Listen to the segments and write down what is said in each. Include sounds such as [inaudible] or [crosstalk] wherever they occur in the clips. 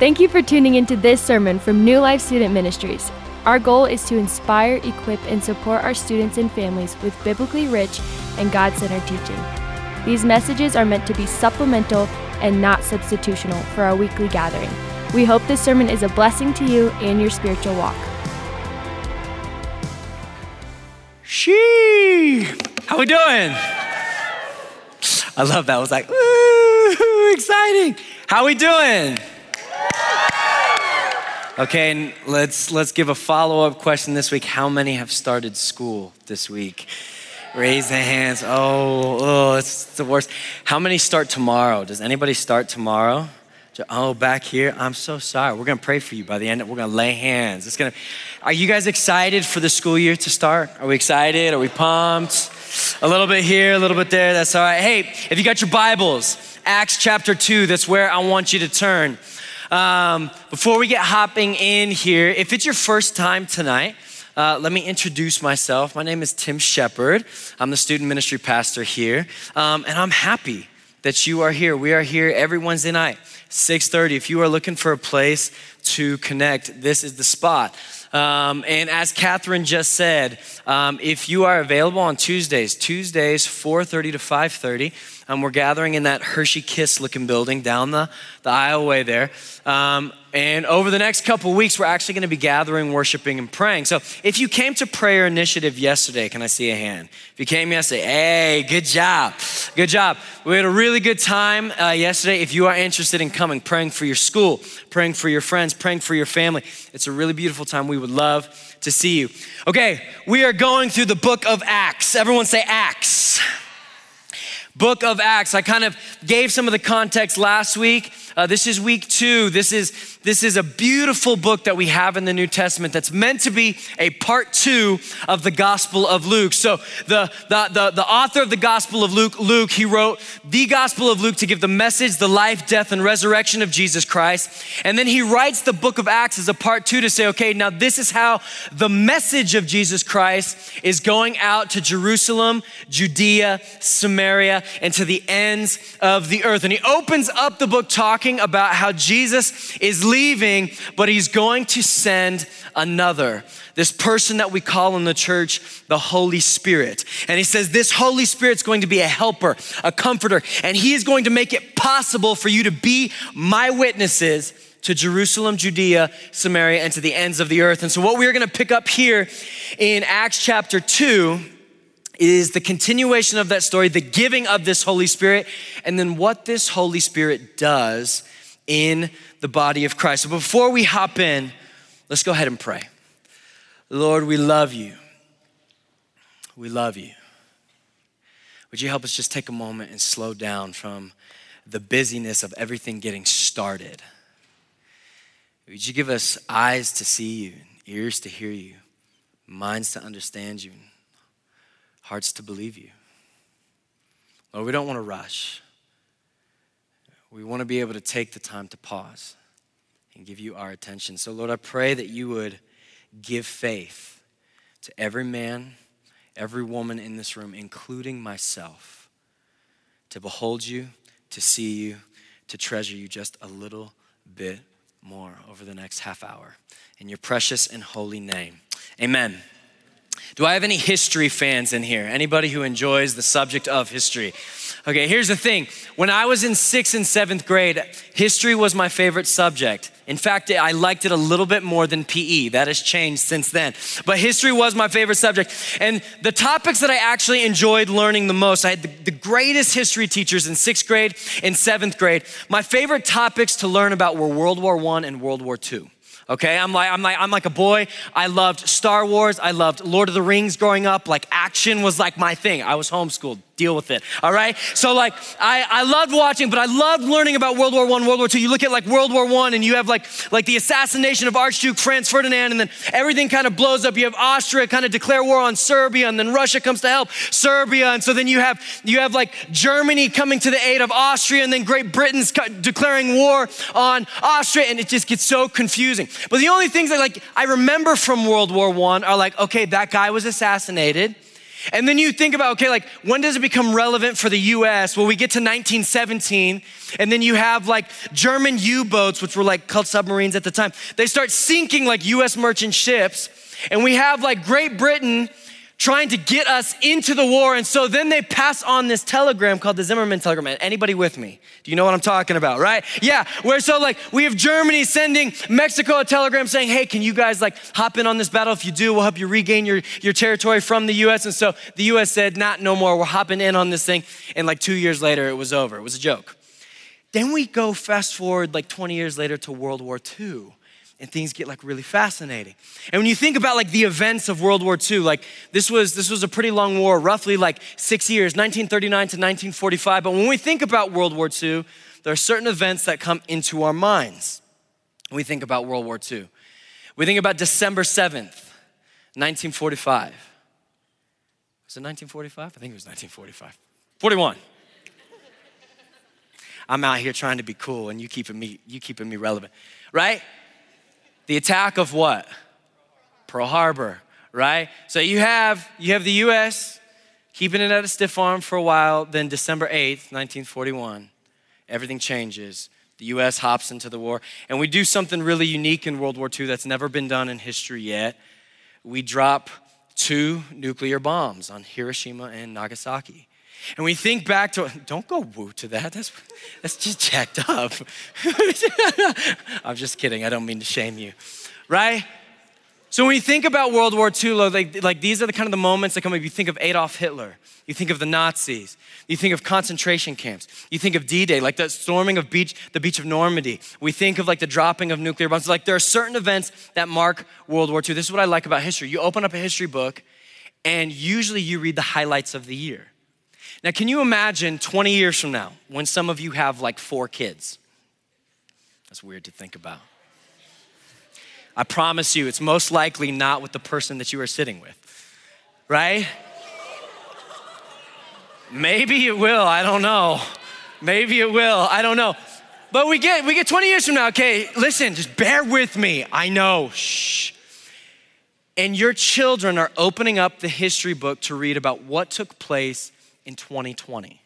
Thank you for tuning into this sermon from New Life Student Ministries. Our goal is to inspire, equip, and support our students and families with biblically rich and God centered teaching. These messages are meant to be supplemental and not substitutional for our weekly gathering. We hope this sermon is a blessing to you and your spiritual walk. She, how we doing? I love that. I was like, ooh, [laughs] exciting. How we doing? Okay, and let's let's give a follow-up question this week. How many have started school this week? Raise the hands. Oh, oh, it's the worst. How many start tomorrow? Does anybody start tomorrow? Oh, back here. I'm so sorry. We're gonna pray for you by the end. We're gonna lay hands. It's gonna. Are you guys excited for the school year to start? Are we excited? Are we pumped? A little bit here, a little bit there. That's all right. Hey, if you got your Bibles, Acts chapter two. That's where I want you to turn. Um, before we get hopping in here, if it's your first time tonight, uh, let me introduce myself. My name is Tim Shepard. I'm the student ministry pastor here, um, and I'm happy that you are here. We are here every Wednesday night, 6:30. If you are looking for a place to connect, this is the spot. Um, and as Catherine just said, um, if you are available on Tuesdays, Tuesdays 4:30 to 5:30, um, we're gathering in that Hershey Kiss looking building down the, the aisleway there. Um, and over the next couple weeks, we're actually going to be gathering, worshiping, and praying. So if you came to prayer initiative yesterday, can I see a hand? If you came yesterday, hey, good job. Good job. We had a really good time uh, yesterday. If you are interested in coming, praying for your school, praying for your friends, praying for your family, it's a really beautiful time. We would love to see you. Okay, we are going through the book of Acts. Everyone say Acts book of Acts. I kind of gave some of the context last week. Uh, this is week two. This is this is a beautiful book that we have in the New Testament that's meant to be a part two of the Gospel of Luke. So the the the, the author of the Gospel of Luke, Luke, he wrote the Gospel of Luke to give the message, the life, death, and resurrection of Jesus Christ, and then he writes the book of Acts as a part two to say, okay, now this is how the message of Jesus Christ is going out to Jerusalem, Judea, Samaria, and to the ends of the earth. And he opens up the book talking about how Jesus is leaving, but he's going to send another. This person that we call in the church the Holy Spirit. And he says, This Holy Spirit's going to be a helper, a comforter, and he is going to make it possible for you to be my witnesses to Jerusalem, Judea, Samaria, and to the ends of the earth. And so, what we're going to pick up here in Acts chapter 2 is the continuation of that story, the giving of this Holy Spirit, and then what this Holy Spirit does in the body of Christ. So before we hop in, let's go ahead and pray. Lord, we love you. We love you. Would you help us just take a moment and slow down from the busyness of everything getting started? Would you give us eyes to see you, ears to hear you, minds to understand you, hearts to believe you. Lord, we don't want to rush. We want to be able to take the time to pause and give you our attention. So, Lord, I pray that you would give faith to every man, every woman in this room, including myself, to behold you, to see you, to treasure you just a little bit more over the next half hour. In your precious and holy name, amen. Do I have any history fans in here? Anybody who enjoys the subject of history? Okay, here's the thing. When I was in sixth and seventh grade, history was my favorite subject. In fact, I liked it a little bit more than PE. That has changed since then. But history was my favorite subject. And the topics that I actually enjoyed learning the most, I had the, greatest history teachers in sixth grade and seventh grade. My favorite topics to learn about were World War I and World War II. Okay, I'm like, I'm like, I'm like a boy. I loved Star Wars. I loved Lord of the Rings growing up. Like action was like my thing. I was homeschooled deal with it. All right. So like I, I loved watching, but I loved learning about World War One, World War Two. You look at like World War One, and you have like like the assassination of Archduke Franz Ferdinand, and then everything kind of blows up. You have Austria kind of declare war on Serbia, and then Russia comes to help Serbia, and so then you have you have like Germany coming to the aid of Austria, and then Great Britain's declaring war on Austria, and it just gets so confusing. But the only things that like I remember from World War One are like, okay, that guy was assassinated And then you think about, okay, like when does it become relevant for the US? Well, we get to 1917, and then you have like German U boats, which were like called submarines at the time. They start sinking like US merchant ships. And we have like Great Britain trying to get us into the war. And so then they pass on this telegram called the Zimmermann telegram. Anybody with me? Do you know what I'm talking about, right? Yeah, where so like we have Germany sending Mexico a telegram saying, hey, can you guys like hop in on this battle? If you do, we'll help you regain your, your territory from the US. And so the US said, not no more, we're hopping in on this thing. And like two years later, it was over. It was a joke. Then we go fast forward like 20 years later to World War II and things get like really fascinating. And when you think about like the events of World War II, like this was this was a pretty long war, roughly like 6 years, 1939 to 1945, but when we think about World War II, there are certain events that come into our minds. When we think about World War II. We think about December 7th, 1945. Was it 1945? I think it was 1945. 41. I'm out here trying to be cool and you keeping me you keeping me relevant, right? The attack of what? Pearl Harbor, right? So you have you have the US keeping it at a stiff arm for a while, then December 8th, 1941, everything changes. The US hops into the war, and we do something really unique in World War II that's never been done in history yet. We drop two nuclear bombs on Hiroshima and Nagasaki. And we think back to, don't go woo to that. That's, that's just jacked up. [laughs] I'm just kidding. I don't mean to shame you, right? So when you think about World War II, like, like these are the kind of the moments that come up. You think of Adolf Hitler. You think of the Nazis. You think of concentration camps. You think of D-Day, like the storming of beach, the beach of Normandy. We think of like the dropping of nuclear bombs. Like there are certain events that mark World War II. This is what I like about history. You open up a history book, and usually you read the highlights of the year. Now, can you imagine 20 years from now when some of you have like four kids? That's weird to think about. I promise you, it's most likely not with the person that you are sitting with, right? Maybe it will, I don't know. Maybe it will, I don't know. But we get we get 20 years from now, okay, listen, just bear with me. I know. Shh. And your children are opening up the history book to read about what took place in 2020.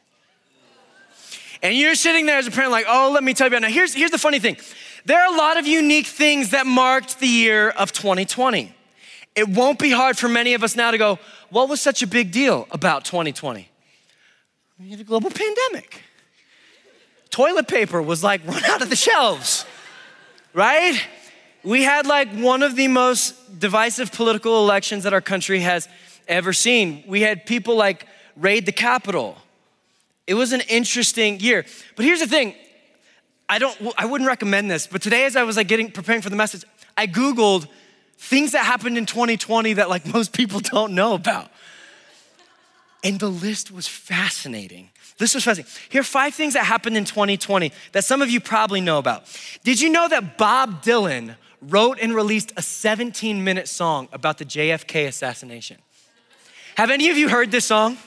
And you're sitting there as a parent, like, oh, let me tell you. About now, here's, here's the funny thing there are a lot of unique things that marked the year of 2020. It won't be hard for many of us now to go, what was such a big deal about 2020? We had a global pandemic. Toilet paper was like [laughs] run out of the shelves, right? We had like one of the most divisive political elections that our country has ever seen. We had people like raid the Capitol. It was an interesting year. But here's the thing I don't, I wouldn't recommend this, but today as I was like getting, preparing for the message, I Googled things that happened in 2020 that like [laughs] most people don't know about. And the list was fascinating. This was fascinating. Here are five things that happened in 2020 that some of you probably know about. Did you know that Bob Dylan wrote and released a 17 minute song about the JFK assassination? Have any of you heard this song?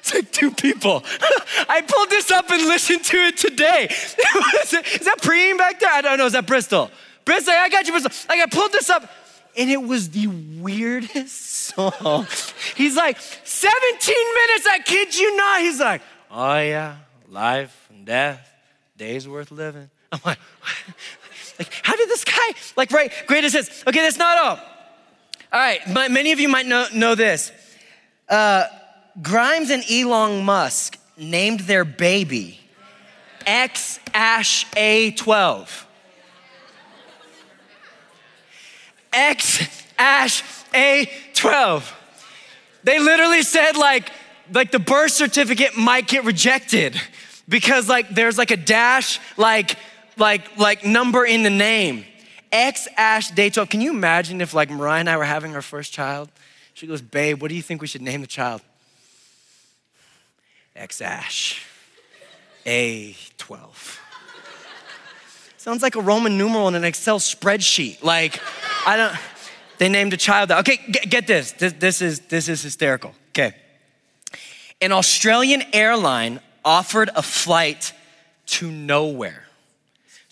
It's like two people. [laughs] I pulled this up and listened to it today. [laughs] Is that Preem back there? I don't know. Is that Bristol? Bristol, I got you, Bristol. Like I pulled this up and it was the weirdest [laughs] song. He's like, 17 minutes, I kid you not. He's like, oh yeah, life and death, days worth living. I'm like, like how did this guy, like, right, great as this. Okay, that's not all. All right, many of you might know, know this. Uh, Grimes and Elon Musk named their baby X Ash A12. X Ash A12. They literally said like like the birth certificate might get rejected because like there's like a dash like like like number in the name. X Ash Day 12. Can you imagine if like Mariah and I were having our first child? She goes, babe, what do you think we should name the child? X Ash, A12. Sounds like a Roman numeral in an Excel spreadsheet. Like, I don't, they named a child that. Okay, get, get this. this. This is, this is hysterical. Okay. An Australian airline offered a flight to nowhere,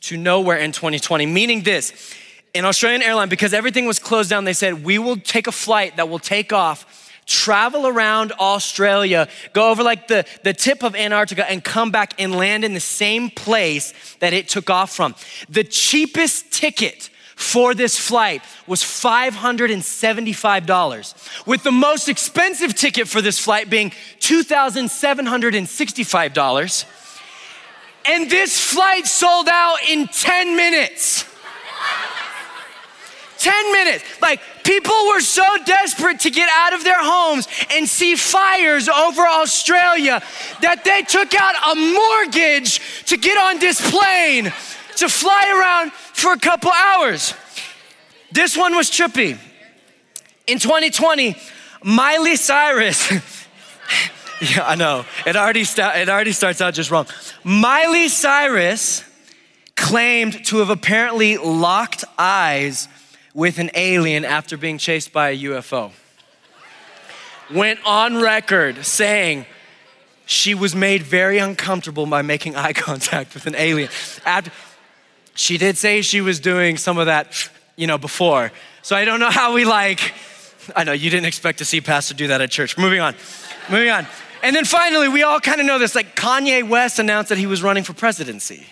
to nowhere in 2020, meaning this. An Australian airline, because everything was closed down, they said, we will take a flight that will take off travel around Australia, go over like the, the tip of Antarctica, and come back and land in the same place that it took off from. The cheapest ticket for this flight was $575, with the most expensive ticket for this flight being $2,765. And this flight sold out in 10 minutes. 10 minutes. Like people were so desperate to get out of their homes and see fires over Australia that they took out a mortgage to get on this plane to fly around for a couple hours. This one was trippy. In 2020, Miley Cyrus, [laughs] yeah, I know, it already, sta- it already starts out just wrong. Miley Cyrus claimed to have apparently locked eyes with an alien after being chased by a UFO. Went on record saying she was made very uncomfortable by making eye [laughs] contact with an alien. After, she did say she was doing some of that, you know, before. So I don't know how we like, I know you didn't expect to see Pastor do that at church. Moving on, moving on. And then finally, we all kind of know this like Kanye West announced that he was running for presidency.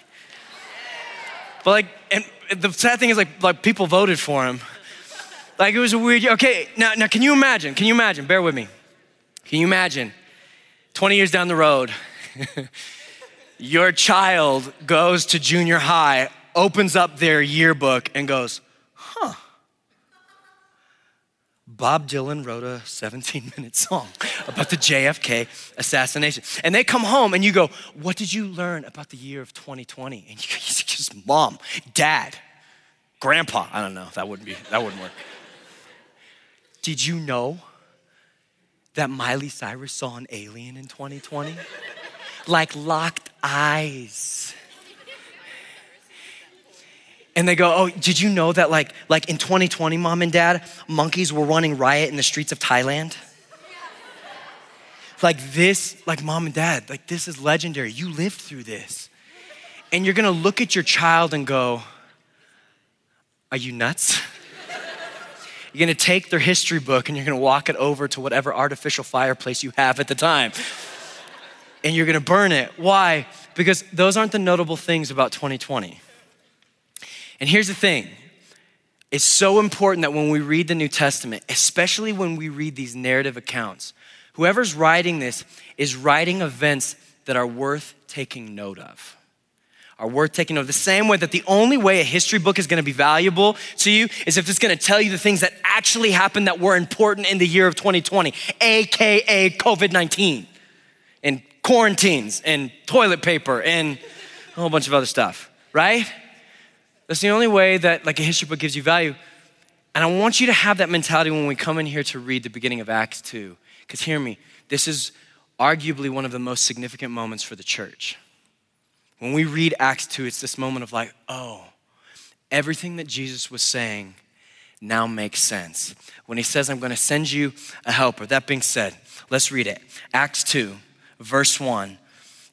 But like, the sad thing is like, like people voted for him. Like it was a weird, okay, now, now can you imagine, can you imagine, bear with me. Can you imagine 20 years down the road, [laughs] your child goes to junior high opens up their yearbook and goes, Bob Dylan wrote a 17 minute song about the JFK assassination. And they come home and you go, What did you learn about the year of 2020? And you go, just mom, dad, grandpa. I don't know, that wouldn't be, that wouldn't work. Did you know that Miley Cyrus saw an alien in 2020? like locked eyes and they go, "Oh, did you know that like like in 2020, mom and dad, monkeys were running riot in the streets of Thailand?" like this, like mom and dad, like this is legendary. You lived through this. And you're to look at your child and go, "Are you nuts?" [laughs] You're gonna take their history book and you're gonna walk it over to whatever artificial fireplace you have at the time. And you're gonna burn it. Why? Because those aren't the notable things about 2020. And here's the thing it's so important that when we read the New Testament, especially when we read these narrative accounts, whoever's writing this is writing events that are worth taking note of. Are worth taking note. The same way that the only way a history book is to be valuable to you is if it's to tell you the things that actually happened that were important in the year of 2020, aka COVID 19, and quarantines, and toilet paper, and a whole bunch of other stuff, right? That's the only way that like a history book gives you value. And I want you to have that mentality when we come in here to read the beginning of Acts 2. Because hear me, this is arguably one of the most significant moments for the church. When we read Acts 2, it's this moment of like, oh, everything that Jesus was saying now makes sense. When he says, I'm going to send you a helper. That being said, let's read it. Acts 2, verse 1.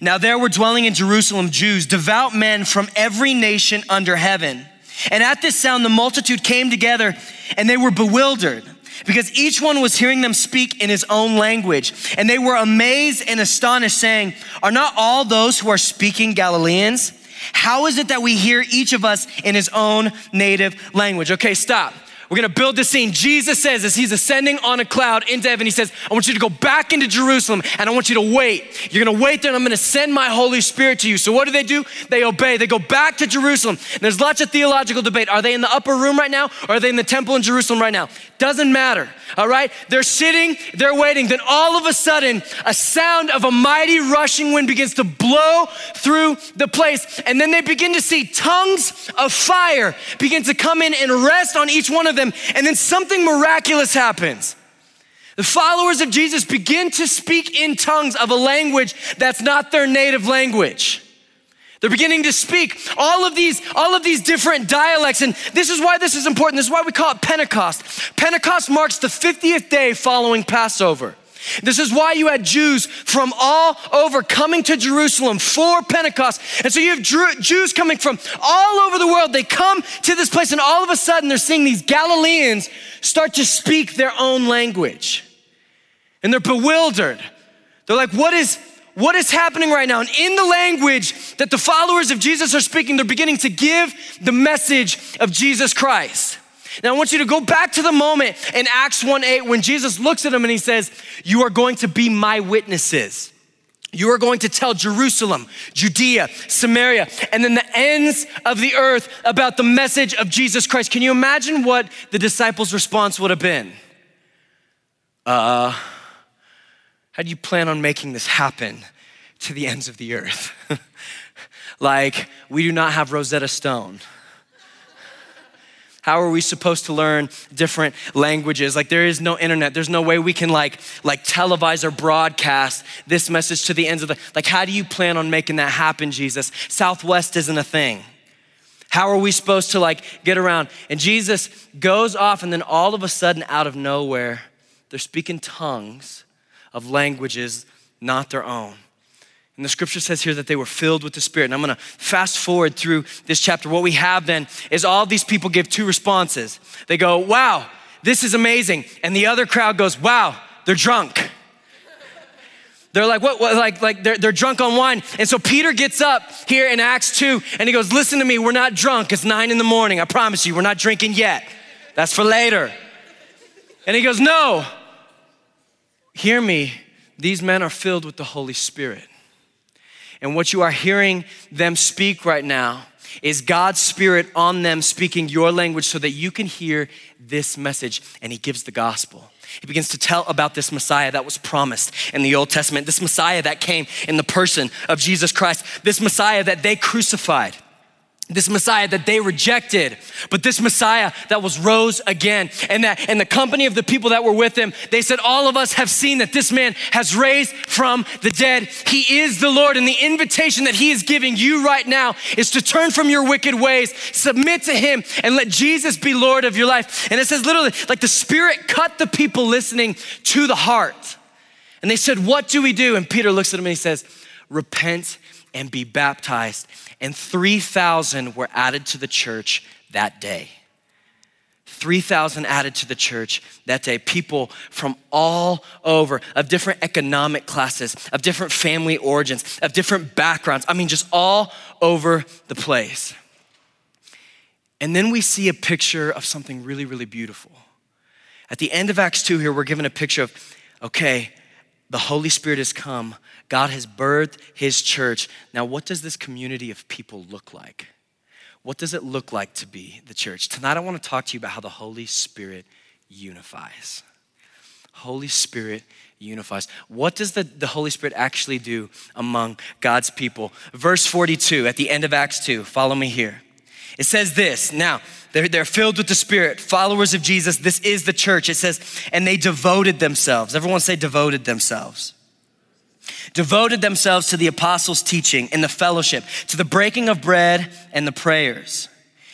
Now there were dwelling in Jerusalem Jews, devout men from every nation under heaven. And at this sound, the multitude came together and they were bewildered because each one was hearing them speak in his own language. And they were amazed and astonished, saying, Are not all those who are speaking Galileans? How is it that we hear each of us in his own native language? Okay, stop. We're gonna build the scene. Jesus says, as he's ascending on a cloud into heaven, he says, I want you to go back into Jerusalem and I want you to wait. You're gonna wait there and I'm gonna send my Holy Spirit to you. So, what do they do? They obey. They go back to Jerusalem. And there's lots of theological debate. Are they in the upper room right now or are they in the temple in Jerusalem right now? Doesn't matter, all right? They're sitting, they're waiting. Then all of a sudden, a sound of a mighty rushing wind begins to blow through the place. And then they begin to see tongues of fire begin to come in and rest on each one of them. And then something miraculous happens. The followers of Jesus begin to speak in tongues of a language that's not their native language. They're beginning to speak all of these, all of these different dialects. And this is why this is important. This is why we call it Pentecost. Pentecost marks the 50th day following Passover. This is why you had Jews from all over coming to Jerusalem for Pentecost. And so you have Jews coming from all over the world. They come to this place, and all of a sudden, they're seeing these Galileans start to speak their own language. And they're bewildered. They're like, what is, what is happening right now? And in the language that the followers of Jesus are speaking, they're beginning to give the message of Jesus Christ. Now, I want you to go back to the moment in Acts 1 8 when Jesus looks at them and he says, You are going to be my witnesses. You are going to tell Jerusalem, Judea, Samaria, and then the ends of the earth about the message of Jesus Christ. Can you imagine what the disciples' response would have been? Uh, how do you plan on making this happen to the ends of the earth? [laughs] like, we do not have Rosetta Stone. How are we supposed to learn different languages? Like there is no internet. There's no way we can like like televise or broadcast this message to the ends of the like how do you plan on making that happen, Jesus? Southwest isn't a thing. How are we supposed to like get around? And Jesus goes off and then all of a sudden out of nowhere, they're speaking tongues of languages not their own. And the scripture says here that they were filled with the Spirit. And I'm gonna fast forward through this chapter. What we have then is all these people give two responses. They go, Wow, this is amazing. And the other crowd goes, Wow, they're drunk. They're like, what, what, like, like they're, they're drunk on wine. And so Peter gets up here in Acts 2 and he goes, Listen to me, we're not drunk. It's nine in the morning. I promise you, we're not drinking yet. That's for later. And he goes, No, hear me. These men are filled with the Holy Spirit. And what you are hearing them speak right now is God's Spirit on them speaking your language so that you can hear this message. And He gives the gospel. He begins to tell about this Messiah that was promised in the Old Testament, this Messiah that came in the person of Jesus Christ, this Messiah that they crucified this Messiah that they rejected, but this Messiah that was rose again. And that and the company of the people that were with him, they said, All of us have seen that this man has raised from the dead. He is the Lord. And the invitation that he is giving you right now is to turn from your wicked ways, submit to him, and let Jesus be Lord of your life. And it says literally, like the Spirit cut the people listening to the heart. And they said, What do we do? And Peter looks at him and he says, Repent and be baptized and 3,000 were added to the church that day. 3,000 added to the church that day. People from all over, of different economic classes, of different family origins, of different backgrounds. I mean, just all over the place. And then we see a picture of something really, really beautiful. At the end of Acts 2, here, we're given a picture of okay, the Holy Spirit has come, God has birthed his church. Now, what does this community of people look like? What does it look like to be the church? Tonight, I want to talk to you about how the Holy Spirit unifies. Holy Spirit unifies. What does the, the Holy Spirit actually do among God's people? Verse 42 at the end of Acts 2, follow me here. It says this now, they're, they're filled with the Spirit, followers of Jesus. This is the church. It says, and they devoted themselves. Everyone say, devoted themselves devoted themselves to the apostles' teaching and the fellowship, to the breaking of bread and the prayers.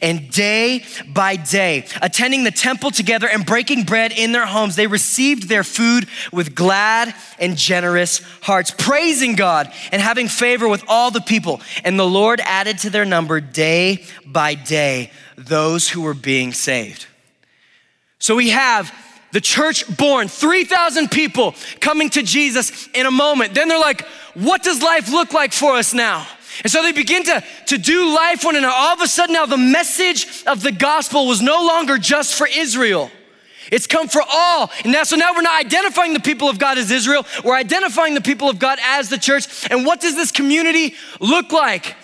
And day by day, attending the temple together and breaking bread in their homes, they received their food with glad and generous hearts, praising God and having favor with all the people. And the Lord added to their number day by day those who were being saved. So we have the church born, 3,000 people coming to Jesus in a moment. Then they're like, what does life look like for us now? And so they begin to, to do life one another. All of a sudden, now the message of the gospel was no longer just for Israel. It's come for all. And now, so now we're not identifying the people of God as Israel, we're identifying the people of God as the church. And what does this community look like?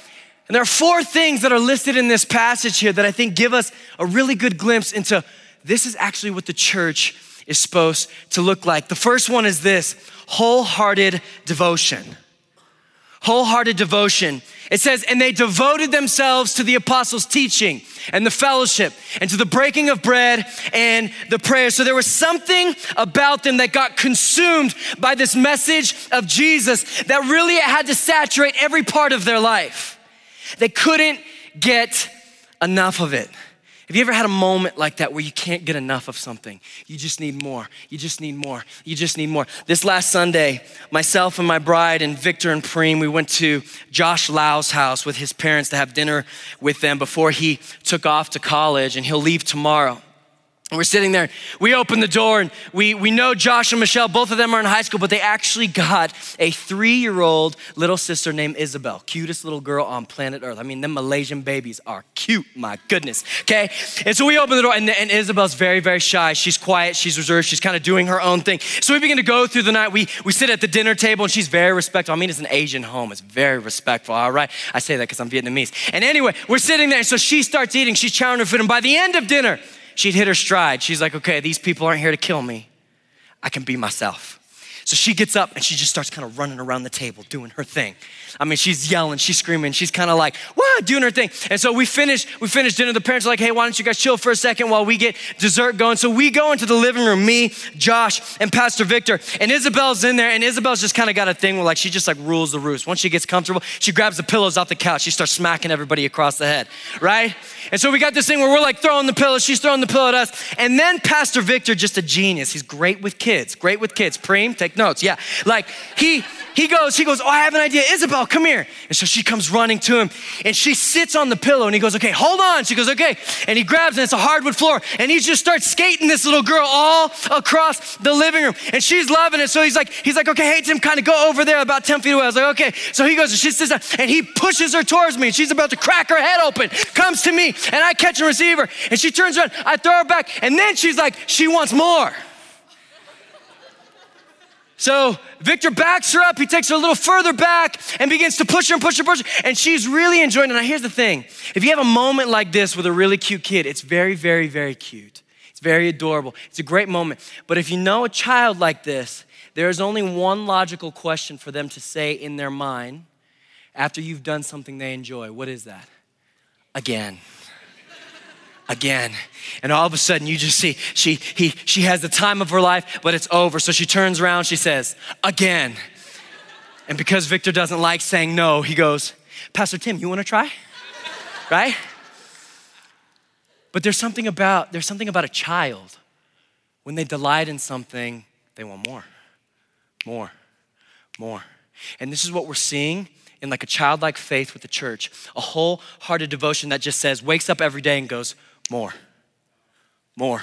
And there are four things that are listed in this passage here that I think give us a really good glimpse into this is actually what the church is supposed to look like. The first one is this wholehearted devotion. Wholehearted devotion. It says, and they devoted themselves to the apostles' teaching and the fellowship and to the breaking of bread and the prayer. So there was something about them that got consumed by this message of Jesus that really had to saturate every part of their life. They couldn't get enough of it. Have you ever had a moment like that where you can't get enough of something? You just need more. You just need more. You just need more. This last Sunday, myself and my bride and Victor and Preem, we went to Josh Lau's house with his parents to have dinner with them before he took off to college and he'll leave tomorrow. We're sitting there. We open the door and we, we know Josh and Michelle, both of them are in high school, but they actually got a three year old little sister named Isabel, cutest little girl on planet Earth. I mean, them Malaysian babies are cute, my goodness. Okay? And so we open the door and, and Isabel's very, very shy. She's quiet, she's reserved, she's kind of doing her own thing. So we begin to go through the night. We, we sit at the dinner table and she's very respectful. I mean, it's an Asian home, it's very respectful, all right? I say that because I'm Vietnamese. And anyway, we're sitting there and so she starts eating, she's chowing her food, and by the end of dinner, she'd hit her stride. She's like, okay, these people aren't here to kill me. I can be myself. So she gets up and she just starts kind of running around the table doing her thing. I mean, she's yelling, she's screaming, she's kind of like, what, doing her thing. And so we finish, we finish dinner. The parents are like, hey, why don't you guys chill for a second while we get dessert going? So we go into the living room, me, Josh, and Pastor Victor. And Isabel's in there, and Isabel's just kind of got a thing where like she just like rules the roost. Once she gets comfortable, she grabs the pillows off the couch, she starts smacking everybody across the head, right? And so we got this thing where we're like throwing the pillows, she's throwing the pillow at us. And then Pastor Victor, just a genius. He's great with kids, great with kids. Preem, take notes. Yeah. Like he he goes, he goes, Oh, I have an idea. Isabel, come here. And so she comes running to him and she sits on the pillow and he goes, Okay, hold on. She goes, Okay. And he grabs and it's a hardwood floor and he just starts skating this little girl all across the living room. And she's loving it. So he's like, he's like, Okay, hey Tim, kind of go over there about 10 feet away. I was like, Okay. So he goes and she sits down and he pushes her towards me. And she's about to crack her head open, comes to me, and I catch and receive her. And she turns around, I throw her back, and then she's like, she wants more. So Victor backs her up. He takes her a little further back and begins to push her and push her, push her. And she's really enjoying it. Now, here's the thing if you have a moment like this with a really cute kid, it's very, very, very cute. It's very adorable. It's a great moment. But if you know a child like this, there is only one logical question for them to say in their mind after you've done something they enjoy. What is that? Again again. And all of a sudden you just see she he she has the time of her life, but it's over. So she turns around, she says, again. And because Victor doesn't like saying no, he goes, Pastor Tim, you want to try? right? But there's something about there's something about a child when they delight in something, they want more. More. More. And this is what we're seeing in like a childlike faith with the church, a wholehearted devotion that just says, wakes up every day and goes, more, more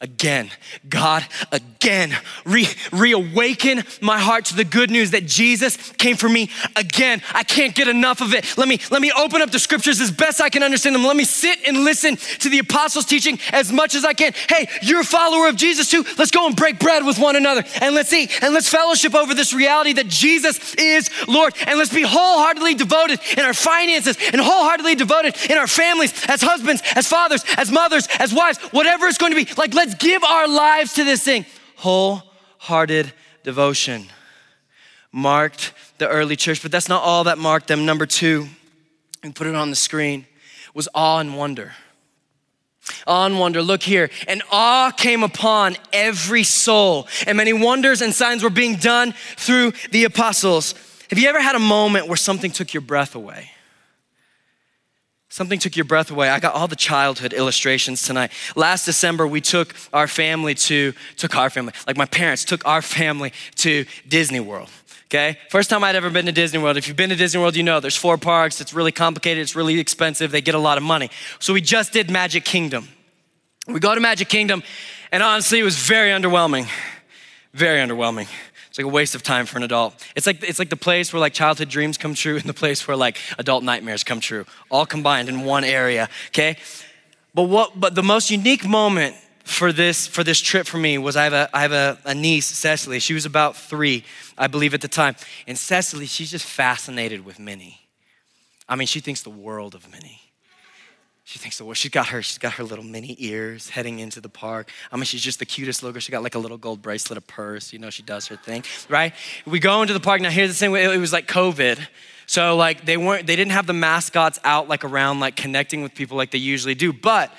again. God, again, re- reawaken my heart to the good news that Jesus came for me again. I can't get enough of it. Let me, let me open up the scriptures as best I can understand them. Let me sit and listen to the apostles' teaching as much as I can. Hey, you're a follower of Jesus too. Let's go and break bread with one another and let's eat and let's fellowship over this reality that Jesus is Lord. And let's be wholeheartedly devoted in our finances and wholeheartedly devoted in our families as husbands, as fathers, as mothers, as wives, whatever it's going to be. Like, let's Let's give our lives to this thing. Wholehearted devotion marked the early church, but that's not all that marked them. Number two, and put it on the screen, was awe and wonder. Awe and wonder. Look here. And awe came upon every soul, and many wonders and signs were being done through the apostles. Have you ever had a moment where something took your breath away? Something took your breath away. I got all the childhood illustrations tonight. Last December, we took our family to, took our family, like my parents took our family to Disney World. Okay? First time I'd ever been to Disney World. If you've been to Disney World, you know there's four parks. It's really complicated. It's really expensive. They get a lot of money. So we just did Magic Kingdom. We go to Magic Kingdom, and honestly, it was very underwhelming. Very underwhelming. It's like a waste of time for an adult. It's like, it's like the place where like childhood dreams come true and the place where like adult nightmares come true, all combined in one area, okay? But what, but the most unique moment for this, for this trip for me was I have, a, I have a, a niece, Cecily. She was about three, I believe at the time. And Cecily, she's just fascinated with Minnie. I mean, she thinks the world of Minnie She thinks well. She's got her, she's got her little Minnie ears heading into the park. I mean, she's just the cutest little girl. She got like a little gold bracelet, a purse. You know, she does her thing, right? We go into the park. Now here's the thing. It was like COVID. So like they weren't, they didn't have the mascots out like around like connecting with people like they usually do. But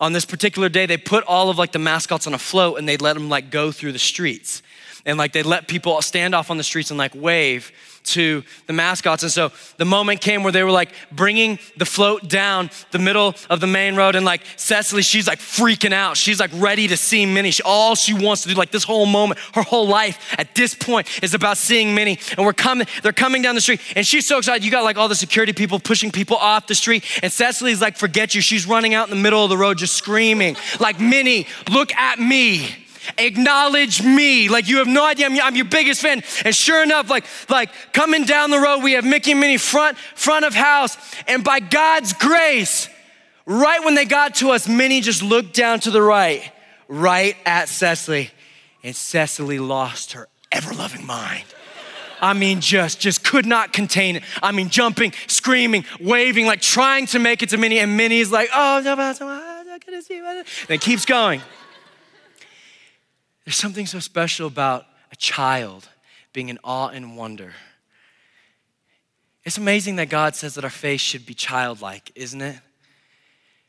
on this particular day, they put all of like the mascots on a float and they let them like go through the streets. And like they let people stand off on the streets and like wave to the mascots. And so the moment came where they were like bringing the float down the middle of the main road. And like Cecily, she's like freaking out. She's like ready to see Minnie. She, all she wants to do, like this whole moment, her whole life at this point is about seeing Minnie. And we're coming, they're coming down the street. And she's so excited. You got like all the security people pushing people off the street. And Cecily's like, forget you. She's running out in the middle of the road just screaming, like, Minnie, look at me acknowledge me. Like you have no idea, I'm, I'm, your biggest fan. And sure enough, like, like coming down the road, we have Mickey and Minnie front, front of house. And by God's grace, right when they got to us, Minnie just looked down to the right, right at Cecily. And Cecily lost her ever-loving mind. I mean, just, just could not contain it. I mean, jumping, screaming, waving, like trying to make it to Minnie. And Minnie's like, oh, I'm gonna see. And it keeps going. There's something so special about a child being in awe and wonder. It's amazing that God says that our faith should be childlike, isn't it?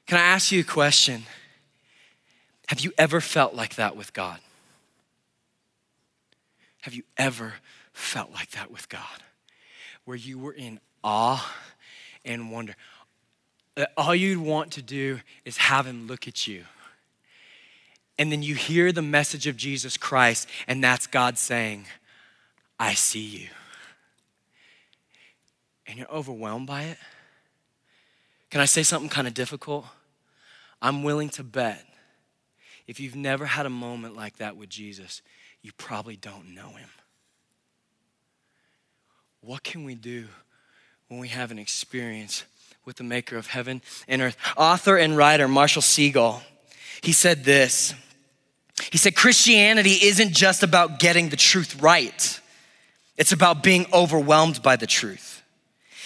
Can I ask you a question? Have you ever felt like that with God? Have you ever felt like that with God? Where you were in awe and wonder. Uh, all you'd want to do is have Him look at you and then you hear the message of Jesus Christ, and that's God saying, I see you. And you're overwhelmed by it. Can I say something kind of difficult? I'm willing to bet if you've never had a moment like that with Jesus, you probably don't know him. What can we do when we have an experience with the maker of heaven and earth? Author and writer Marshall Segal, he said this. He said Christianity isn't just about getting the truth right, it's about being overwhelmed by the truth.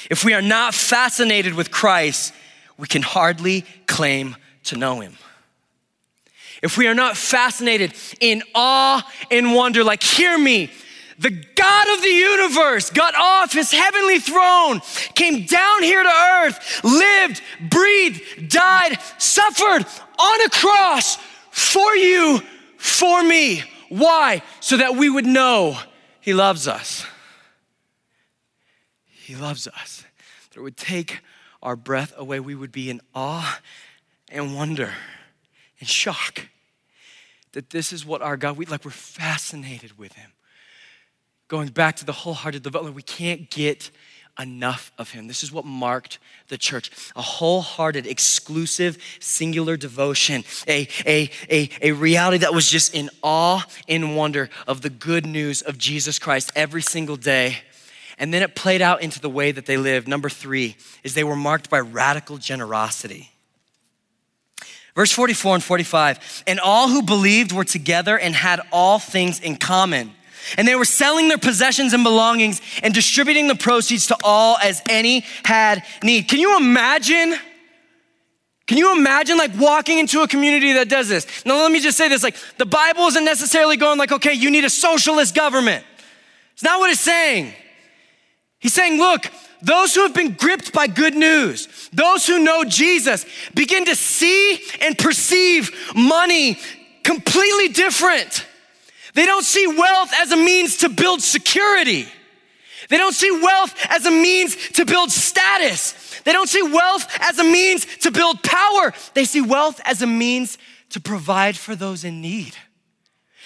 If we are not fascinated with Christ, we can hardly claim to know him. If we are not fascinated in awe and wonder, like, hear me, the God of the universe got off his heavenly throne, came down here to earth, lived, breathed, died, suffered on a cross for you for me. Why? So that we would know He loves us. He loves us. That it would take our breath away. We would be in awe and wonder and shock that this is what our God, we like we're fascinated with Him. Going back to the wholehearted devotion, we can't get enough of him. This is what marked the church a wholehearted, exclusive, singular devotion, a, a, a, a reality that was just in awe and wonder of the good news of Jesus Christ every single day. And then it played out into the way that they lived. Number three is they were marked by radical generosity. Verse 44 and 45 and all who believed were together and had all things in common and they were selling their possessions and belongings and distributing the proceeds to all as any had need. Can you imagine? Can you imagine like walking into a community that does this? Now, let me just say this like, the Bible isn't necessarily going like, okay, you need a socialist government. It's not what it's saying. He's saying, look, those who have been gripped by good news, those who know Jesus, begin to see and perceive money completely different. They don't see wealth as a means to build security. They don't see wealth as a means to build status. They don't see wealth as a means to build power. They see wealth as a means to provide for those in need.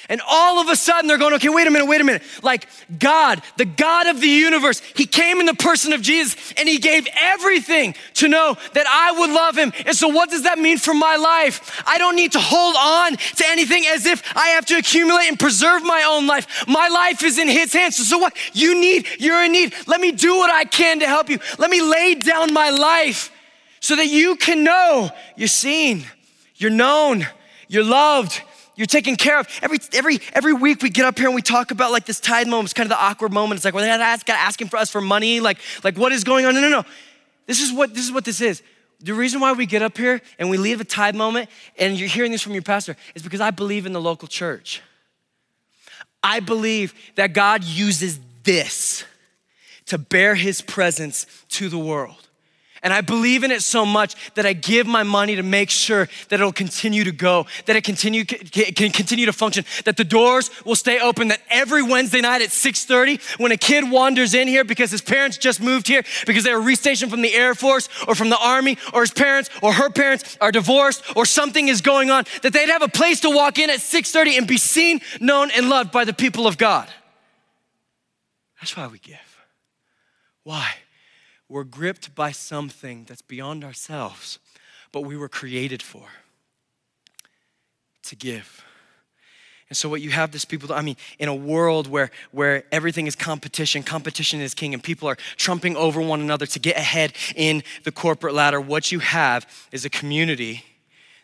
And all of a sudden they're going, okay, wait a minute, wait a minute. Like God, the God of the universe, He came in the person of Jesus and He gave everything to know that I would love Him. And so, what does that mean for my life? I don't need to hold on to anything as if I have to accumulate and preserve my own life. My life is in His hands. So, what? You need, you're in need. Let me do what I can to help you. Let me lay down my life so that you can know you're seen, you're known, you're loved you're taken care of. Every, every, every week we get up here and we talk about like this tithe moment. It's kind of the awkward moment. It's like, well, they ask, asking for us for money. Like, like what is going on? No, no, no. This is what this is what this is. the reason why we get up here and we leave a tithe moment, and you're hearing this from your pastor, is because I believe in the local church. I believe that God uses this to bear his presence to the world. And I believe in it so much that I give my money to make sure that it'll continue to go, that it continue can continue to function, that the doors will stay open, that every Wednesday night at 6:30, when a kid wanders in here because his parents just moved here because they were restationed from the Air Force or from the Army, or his parents or her parents are divorced, or something is going on, that they'd have a place to walk in at 6:30 and be seen, known, and loved by the people of God. That's why we give. Why? We're gripped by something that's beyond ourselves, but we were created for to give. And so what you have this people, I mean, in a world where, where everything is competition, competition is king, and people are trumping over one another to get ahead in the corporate ladder, what you have is a community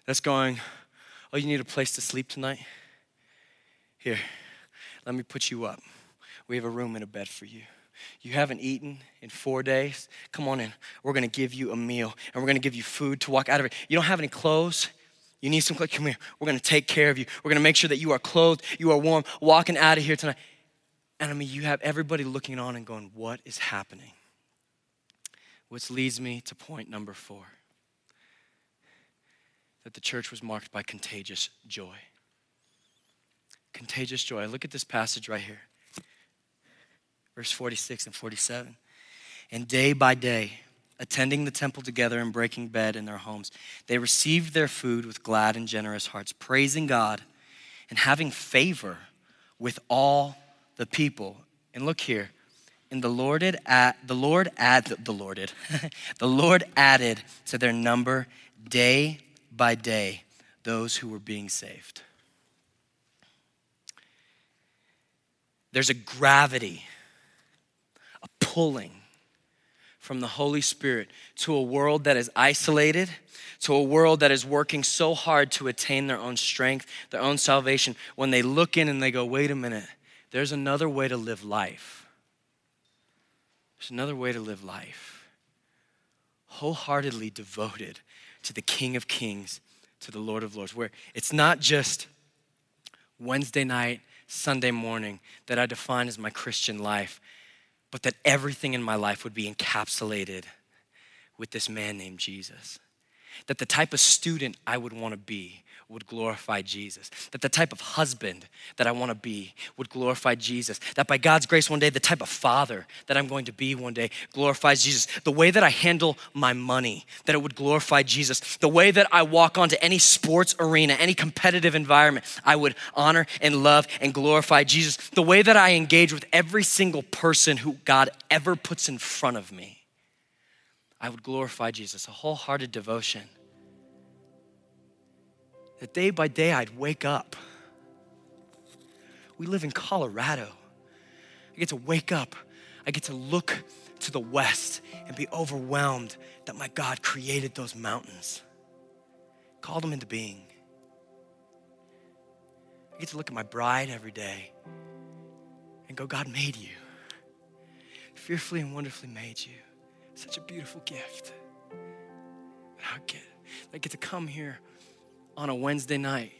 that's going, oh, you need a place to sleep tonight? Here, let me put you up. We have a room and a bed for you. You haven't eaten in four days? Come on in. We're gonna give you a meal and we're gonna give you food to walk out of it. You don't have any clothes? You need some clothes? Come here. We're gonna take care of you. We're gonna make sure that you are clothed, you are warm, walking out of here tonight. And I mean, you have everybody looking on and going, What is happening? Which leads me to point number four that the church was marked by contagious joy. Contagious joy. Look at this passage right here verse 46 and 47. And day by day, attending the temple together and breaking bread in their homes, they received their food with glad and generous hearts, praising God and having favor with all the people. And look here, and the Lord at the Lord add the Lorded, [laughs] the Lord added to their number day by day those who were being saved. There's a gravity pulling from the Holy Spirit to a world that is isolated, to a world that is working so hard to attain their own strength, their own salvation, when they look in and they go, wait a minute, there's another way to live life. There's another way to live life. Wholeheartedly devoted to the King of Kings, to the Lord of Lords, where it's not just Wednesday night, Sunday morning that I define as my Christian life but that everything in my life would be encapsulated with this man named Jesus. That the type of student I would want to be would glorify Jesus. That the type of husband that I want to be would glorify Jesus. That by God's grace, one day, the type of father that I'm going to be one day glorifies Jesus. The way that I handle my money, that it would glorify Jesus. The way that I walk onto any sports arena, any competitive environment, I would honor and love and glorify Jesus. The way that I engage with every single person who God ever puts in front of me, I would glorify Jesus. A wholehearted devotion that day by day I'd wake up. We live in Colorado. I get to wake up, I get to look to the west and be overwhelmed that my God created those mountains, called them into being. I get to look at my bride every day and go, God made you. Fearfully and wonderfully made you. Such a beautiful gift. I get, I get to come here on a Wednesday night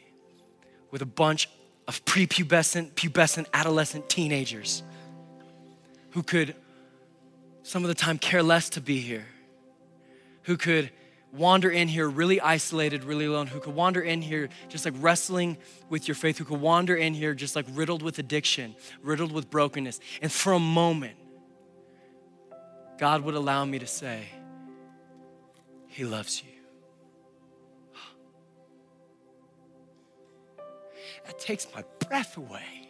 with a bunch of prepubescent, pubescent, adolescent teenagers who could, some of the time, care less to be here, who could wander in here really isolated, really alone, who could wander in here just like wrestling with your faith, who could wander in here just like riddled with addiction, riddled with brokenness. And for a moment, God would allow me to say, He loves you. That takes my breath away.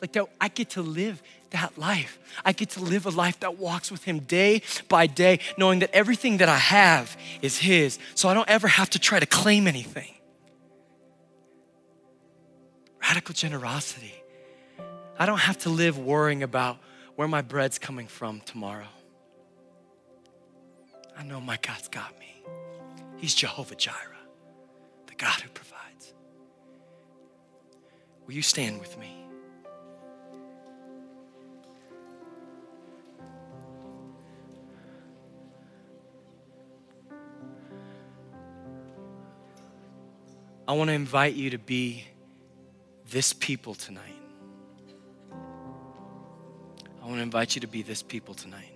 Like that, I get to live that life. I get to live a life that walks with Him day by day, knowing that everything that I have is His. So I don't ever have to try to claim anything. Radical generosity. I don't have to live worrying about where my bread's coming from tomorrow. I know my God's got me. He's Jehovah Jireh, the God who provides. Will you stand with me? I want to invite you to be this people tonight. I want to invite you to be this people tonight.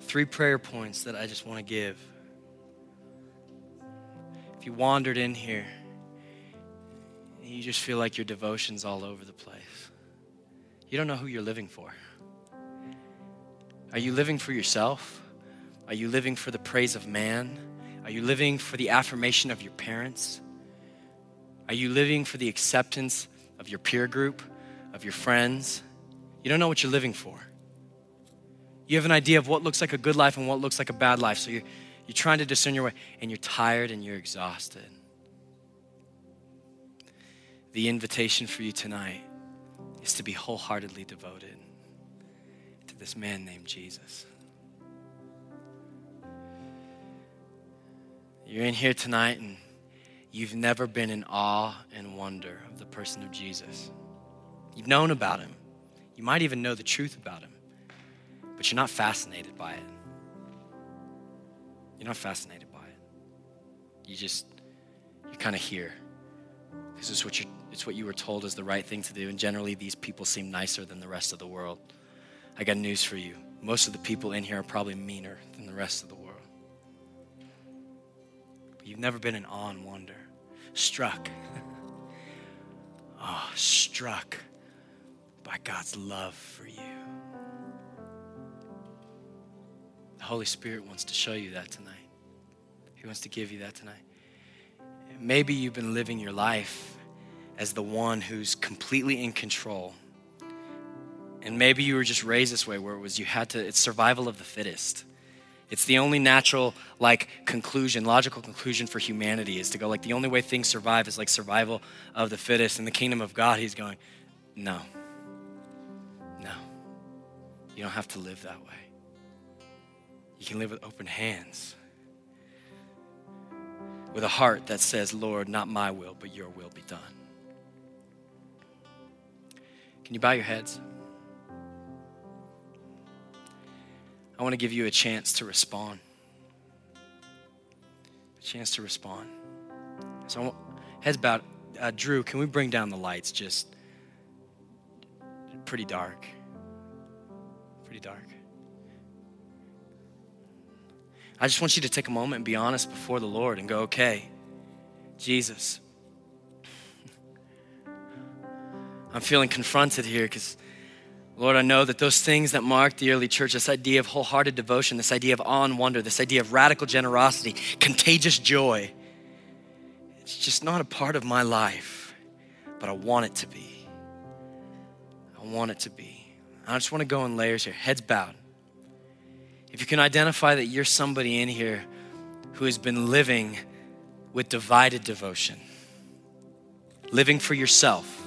Three prayer points that I just want to give. You wandered in here you just feel like your devotion's all over the place, you don't know who you're living for. Are you living for yourself? Are you living for the praise of man? Are you living for the affirmation of your parents? Are you living for the acceptance of your peer group, of your friends? You don't know what you're living for. You have an idea of what looks like a good life and what looks like a bad life. So you're, you're trying to discern your way, and you're tired and you're exhausted. The invitation for you tonight is to be wholeheartedly devoted to this man named Jesus. You're in here tonight and you've never been in awe and wonder of the person of Jesus. You've known about him. You might even know the truth about him, but you're not fascinated by it. You're not fascinated by it. You just, you're kind of here because it's what, you it's what you were told is the right thing to do. And generally, these people seem nicer than the rest of the world. I got news for you. Most of the people in here are probably meaner than the rest of the world. But You've never been in awe and wonder, struck. oh, [laughs] struck by God's love for you. The Holy Spirit wants to show you that tonight. He wants to give you that tonight. Maybe you've been living your life as the one who's completely in control. And maybe you were just raised this way where it was you had to, it's survival of the fittest. It's the only natural, like, conclusion, logical conclusion for humanity is to go, like, the only way things survive is like survival of the fittest. In the kingdom of God, he's going, no. No. You don't have to live that way. You can live with open hands, with a heart that says, Lord, not my will, but your will be done. Can you bow your heads? I want to give you a chance to respond. A chance to respond. So, want, heads bowed. Uh, Drew, can we bring down the lights? Just pretty dark. Pretty dark. I just want you to take a moment and be honest before the Lord and go, okay, Jesus, [laughs] I'm feeling confronted here because Lord, I know that those things that mark the early church, this idea of wholehearted devotion, this idea of awe and wonder, this idea of radical generosity, contagious joy, it's just not a part of my life, but I want it to be. I want it to be. I just want to go in layers here, heads bowed. If you can identify that you're somebody in here who has been living with divided devotion, living for yourself,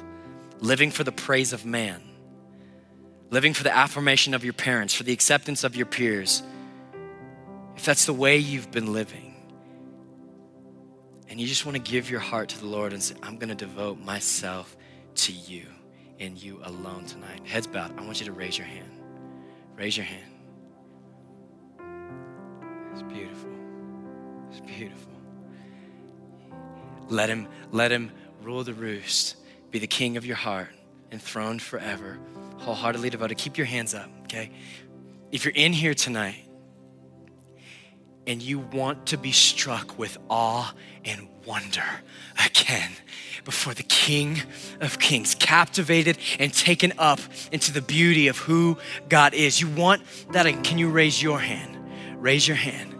living for the praise of man living for the affirmation of your parents, for the acceptance of your peers, if that's the way you've been living, and you just want to give your heart to the Lord and say, I'm going to devote myself to you and you alone tonight. Heads bowed, I want you to raise your hand. Raise your hand. It's beautiful. It's beautiful. Let him, let him rule the roost, be the king of your heart, enthroned forever wholeheartedly devoted, keep your hands up, okay? If you're in here tonight and you want to be struck with awe and wonder again before the King of Kings, captivated and taken up into the beauty of who God is, you want that, can you raise your hand? Raise your hand.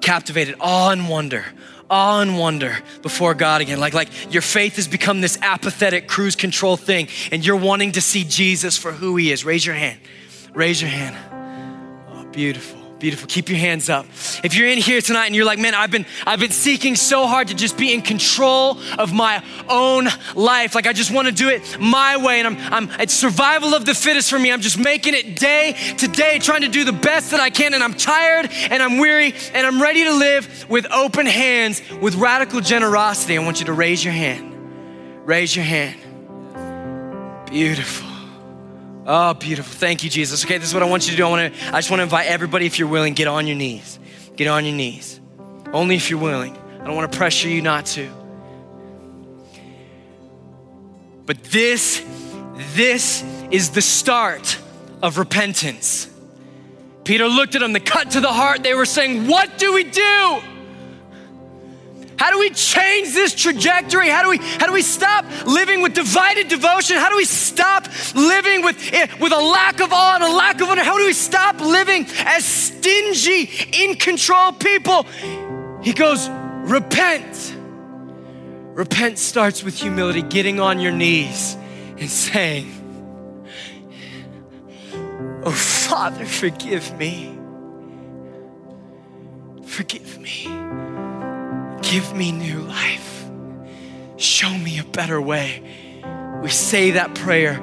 Captivated, awe and wonder awe and wonder before God again. Like, like your faith has become this apathetic cruise control thing, and you're wanting to see Jesus for who he is. Raise your hand. Raise your hand. Oh, beautiful. Beautiful. Keep your hands up. If you're in here tonight and you're like, man, I've been I've been seeking so hard to just be in control of my own life. Like I just want to do it my way. And I'm I'm it's survival of the fittest for me. I'm just making it day to day, trying to do the best that I can. And I'm tired and I'm weary and I'm ready to live with open hands, with radical generosity. I want you to raise your hand. Raise your hand. Beautiful. Oh, beautiful. Thank you, Jesus. Okay, this is what I want you to do. I want to I just want to invite everybody, if you're willing, get on your knees. Get on your knees. Only if you're willing. I don't want to pressure you not to. But this, this is the start of repentance. Peter looked at them, they cut to the heart. They were saying, What do we do? How do we change this trajectory? How do we how do we stop living with divided devotion? How do we stop living with eh, with a lack of awe and a lack of honor? How do we stop living as stingy, in control people? He goes, repent. Repent starts with humility, getting on your knees and saying, Oh, Father, forgive me. Forgive me. Give me new life. Show me a better way. We say that prayer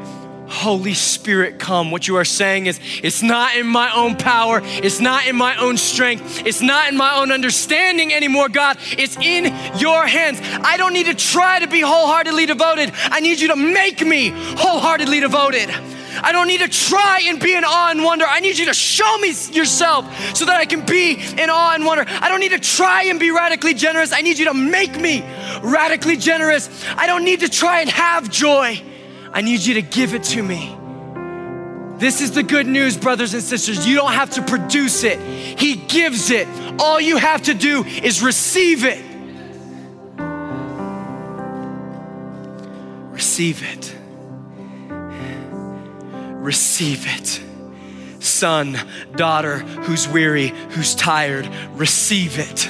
Holy Spirit, come. What you are saying is, it's not in my own power, it's not in my own strength, it's not in my own understanding anymore, God. It's in your hands. I don't need to try to be wholeheartedly devoted. I need you to make me wholeheartedly devoted. I don't need to try and be in awe and wonder. I need you to show me yourself so that I can be in awe and wonder. I don't need to try and be radically generous. I need you to make me radically generous. I don't need to try and have joy. I need you to give it to me. This is the good news, brothers and sisters. You don't have to produce it, He gives it. All you have to do is receive it. Receive it. Receive it. Son, daughter, who's weary, who's tired, receive it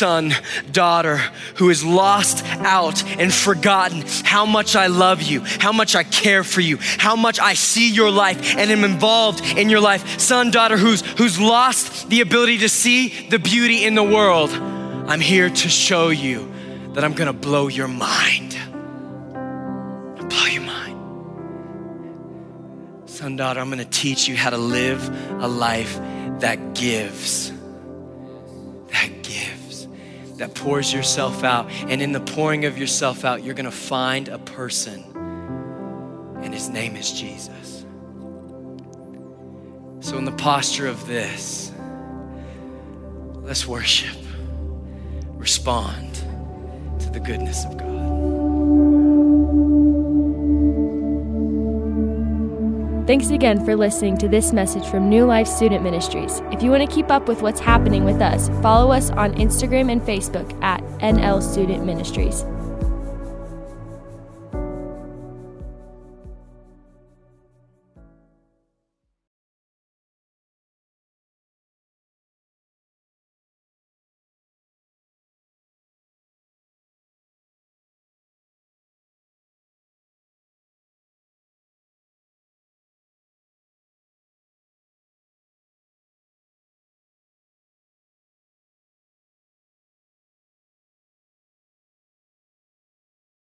son, daughter who is lost out and forgotten how much I love you, how much I care for you, how much I see your life and am involved in your life. Son, daughter who's, who's lost the ability to see the beauty in the world. I'm here to show you that I'm gonna blow your mind. Son, daughter, I'm gonna teach you how to live a life that gives. That gives that pours yourself out. And in the pouring of yourself out, you're gonna find a person, and his name is Jesus. So, in the posture of this, let's worship, respond to the goodness of God. Thanks again for listening to this message from New Life Student Ministries. If you want to keep up with what's happening with us, follow us on Instagram and Facebook at NL Student Ministries.